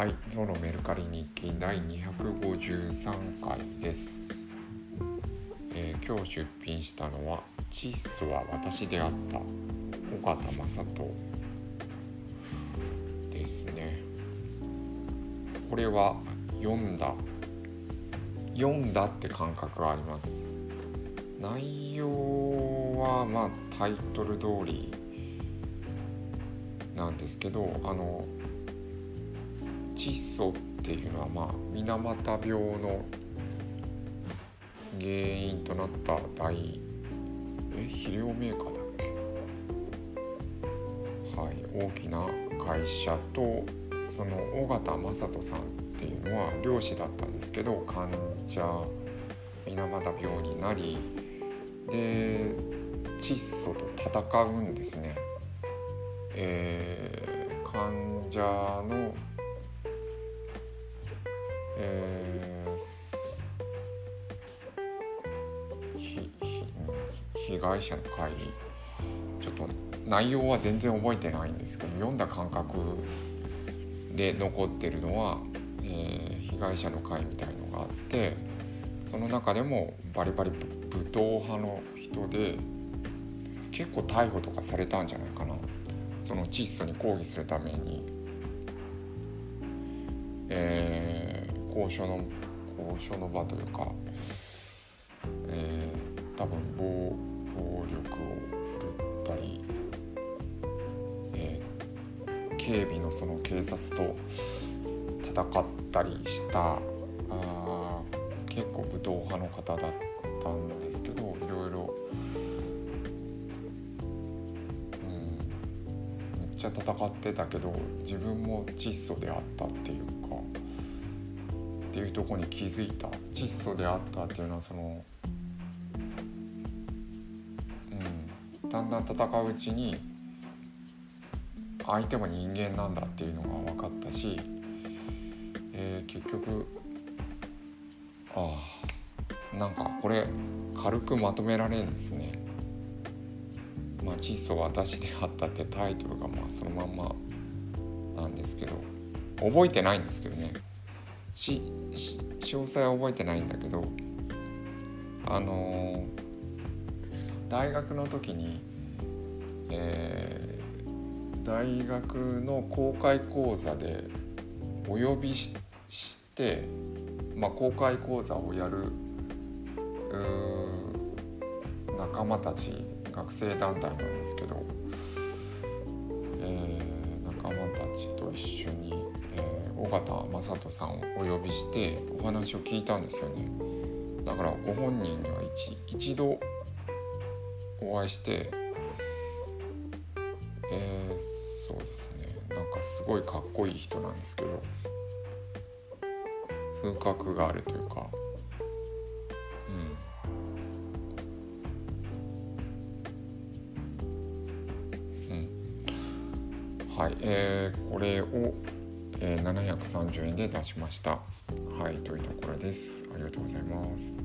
はい、ゾロメルカリ日記第253回です、えー今日出品したのは「チッソは私であった」尾形正人ですね。これは読んだ読んだって感覚があります。内容はまあタイトル通りなんですけどあの窒素っていうのはまあ水俣病の原因となった大え肥料メーカーだっけ？はい大きな会社とその尾形正人さんっていうのは漁師だったんですけど患者水俣病になりで窒素と戦うんですね。えー患者の、えー被害者の会ちょっと内容は全然覚えてないんですけど読んだ感覚で残ってるのは、えー被害者の会みたいのがあってその中でもバリバリ武闘派の人で結構逮捕とかされたんじゃないかな。その窒素に抗議するために、えー交渉の交渉の場というか、えー多分暴暴力を振るったり、えー警備のその警察と戦ったりしたあ結構武闘派の方だったんですけどいろいろ、うん、めっちゃ戦ってたけど自分も窒素であったっていうか。っていうとこに気づいた窒素であったっていうのはその、うん、だんだん戦ううちに相手も人間なんだっていうのが分かったし、えー結局ああなんかこれ軽くまとめられんですね。まあ、窒素は私であったってタイトルがまあそのまんまなんですけど覚えてないんですけどねしし詳細は覚えてないんだけどあのー大学の時に、えー大学の公開講座でお呼びしして、まあ、公開講座をやる仲間たち学生団体なんですけど、えー仲間たちと一緒に、尾形正人さんをお呼びしてお話を聞いたんですよね。だからご本人には一一度お会いして、えーそうですね。なんかすごいかっこいい人なんですけど風格があるというかうん。うん。はいえーこれを、えー、730円で出しました。はいというところです。ありがとうございます。